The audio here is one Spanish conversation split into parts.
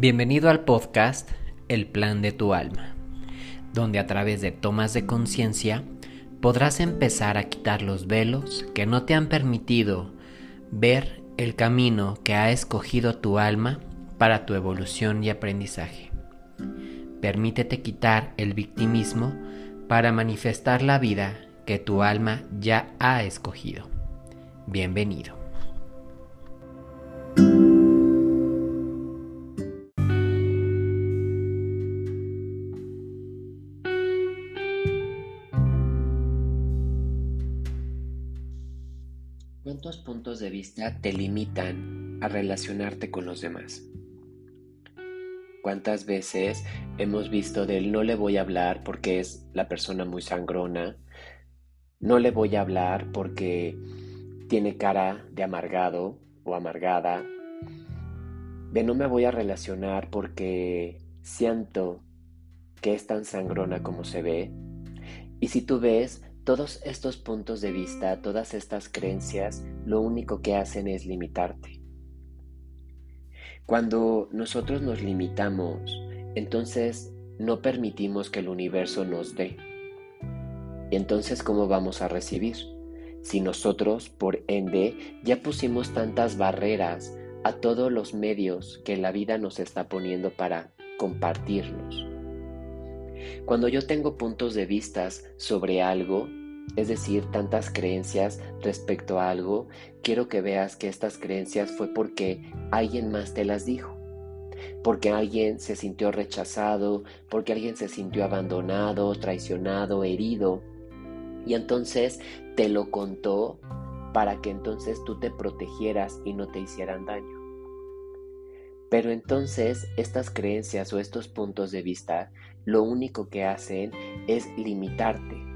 Bienvenido al podcast El Plan de tu Alma, donde a través de tomas de conciencia podrás empezar a quitar los velos que no te han permitido ver el camino que ha escogido tu alma para tu evolución y aprendizaje. Permítete quitar el victimismo para manifestar la vida que tu alma ya ha escogido. Bienvenido. ¿Cuántos puntos de vista te limitan a relacionarte con los demás? ¿Cuántas veces hemos visto de él no le voy a hablar porque es la persona muy sangrona? No le voy a hablar porque tiene cara de amargado o amargada. De no me voy a relacionar porque siento que es tan sangrona como se ve. Y si tú ves, todos estos puntos de vista, todas estas creencias, lo único que hacen es limitarte. Cuando nosotros nos limitamos, entonces no permitimos que el universo nos dé. ¿Y entonces cómo vamos a recibir? Si nosotros, por ende, ya pusimos tantas barreras a todos los medios que la vida nos está poniendo para compartirnos. Cuando yo tengo puntos de vista sobre algo, es decir, tantas creencias respecto a algo, quiero que veas que estas creencias fue porque alguien más te las dijo, porque alguien se sintió rechazado, porque alguien se sintió abandonado, traicionado, herido, y entonces te lo contó para que entonces tú te protegieras y no te hicieran daño. Pero entonces estas creencias o estos puntos de vista lo único que hacen es limitarte,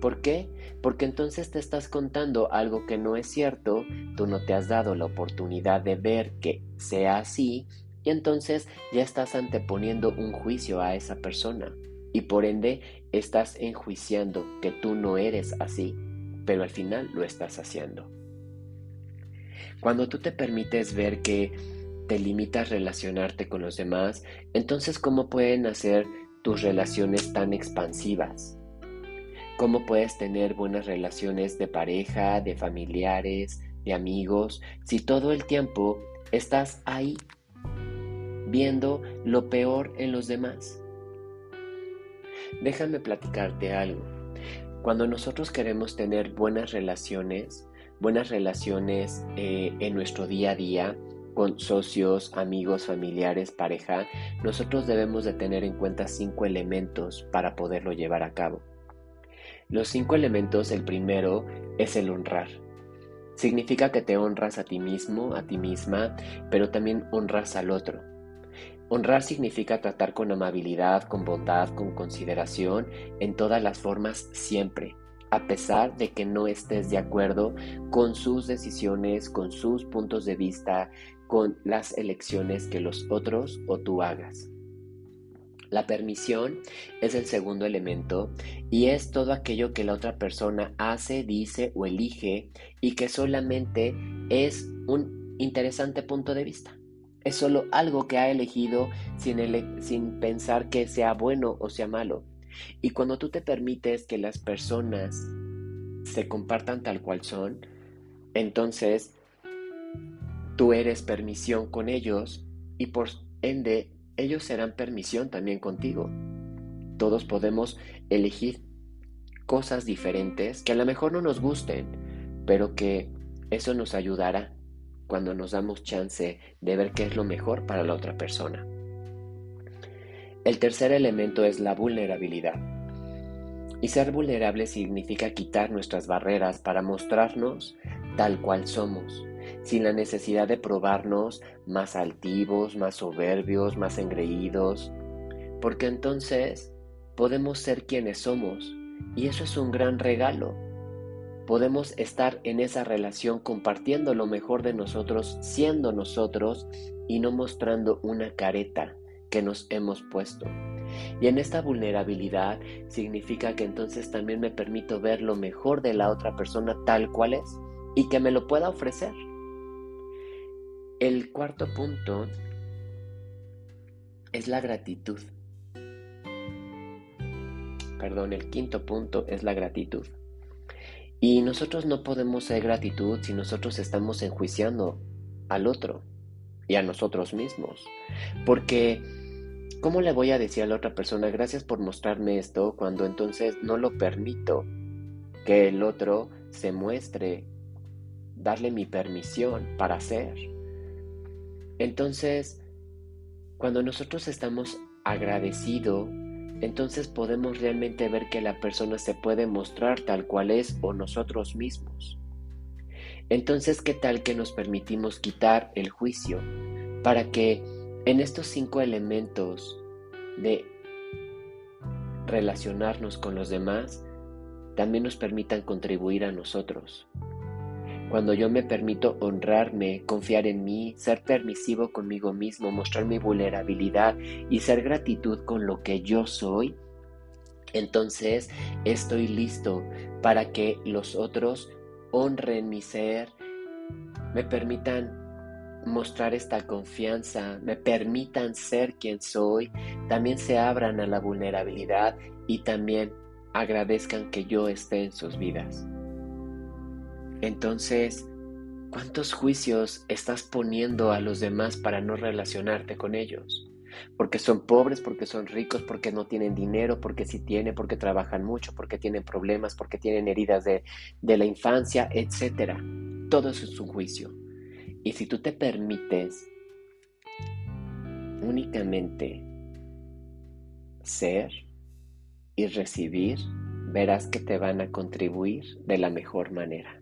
¿Por qué? Porque entonces te estás contando algo que no es cierto, tú no te has dado la oportunidad de ver que sea así y entonces ya estás anteponiendo un juicio a esa persona y por ende estás enjuiciando que tú no eres así, pero al final lo estás haciendo. Cuando tú te permites ver que te limitas a relacionarte con los demás, entonces ¿cómo pueden hacer tus relaciones tan expansivas? cómo puedes tener buenas relaciones de pareja, de familiares, de amigos, si todo el tiempo estás ahí viendo lo peor en los demás. Déjame platicarte algo. Cuando nosotros queremos tener buenas relaciones, buenas relaciones eh, en nuestro día a día, con socios, amigos, familiares, pareja, nosotros debemos de tener en cuenta cinco elementos para poderlo llevar a cabo. Los cinco elementos, el primero es el honrar. Significa que te honras a ti mismo, a ti misma, pero también honras al otro. Honrar significa tratar con amabilidad, con bondad, con consideración, en todas las formas siempre, a pesar de que no estés de acuerdo con sus decisiones, con sus puntos de vista, con las elecciones que los otros o tú hagas. La permisión es el segundo elemento y es todo aquello que la otra persona hace, dice o elige y que solamente es un interesante punto de vista. Es solo algo que ha elegido sin, pensar que sea bueno o sea malo. Y cuando tú te permites que las personas se compartan tal cual son, entonces tú eres permisión con ellos y por ende ellos serán permisión también contigo. Todos podemos elegir cosas diferentes que a lo mejor no nos gusten, pero que eso nos ayudará cuando nos damos chance de ver qué es lo mejor para la otra persona. El tercer elemento es la vulnerabilidad. Y ser vulnerable significa quitar nuestras barreras para mostrarnos tal cual somos, sin la necesidad de probarnos más altivos, más soberbios, más engreídos, porque entonces podemos ser quienes somos y eso es un gran regalo. Podemos estar en esa relación compartiendo lo mejor de nosotros, siendo nosotros y no mostrando una careta que nos hemos puesto. Y en esta vulnerabilidad significa que entonces también me permito ver lo mejor de la otra persona tal cual es y que me lo pueda ofrecer. El cuarto punto es la gratitud. Perdón, el quinto punto es la gratitud. Y nosotros no podemos ser gratitud si nosotros estamos enjuiciando al otro y a nosotros mismos. Porque, ¿cómo le voy a decir a la otra persona gracias por mostrarme esto cuando entonces no lo permito que el otro se muestre, darle mi permisión para hacer? Entonces, cuando nosotros estamos agradecidos, entonces podemos realmente ver que la persona se puede mostrar tal cual es o nosotros mismos. Entonces, ¿qué tal que nos permitimos quitar el juicio para que en estos cinco elementos de relacionarnos con los demás también nos permitan contribuir a nosotros? Cuando yo me permito honrarme, confiar en mí, ser permisivo conmigo mismo, mostrar mi vulnerabilidad y ser gratitud con lo que yo soy, entonces estoy listo para que los otros honren mi ser, me permitan mostrar esta confianza, me permitan ser quien soy, también se abran a la vulnerabilidad y también agradezcan que yo esté en sus vidas. Entonces, ¿cuántos juicios estás poniendo a los demás para no relacionarte con ellos? Porque son pobres, porque son ricos, porque no tienen dinero, porque sí tienen, porque trabajan mucho, porque tienen problemas, porque tienen heridas de, de la infancia, etc. Todo eso es un juicio. Y si tú te permites únicamente ser y recibir, verás que te van a contribuir de la mejor manera.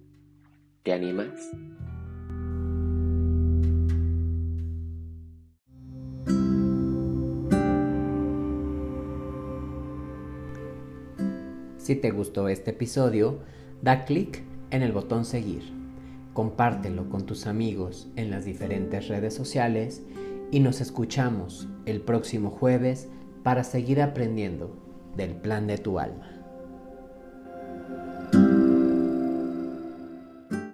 ¿Te animas? Si te gustó este episodio, da clic en el botón seguir, compártelo con tus amigos en las diferentes redes sociales y nos escuchamos el próximo jueves para seguir aprendiendo del plan de tu alma.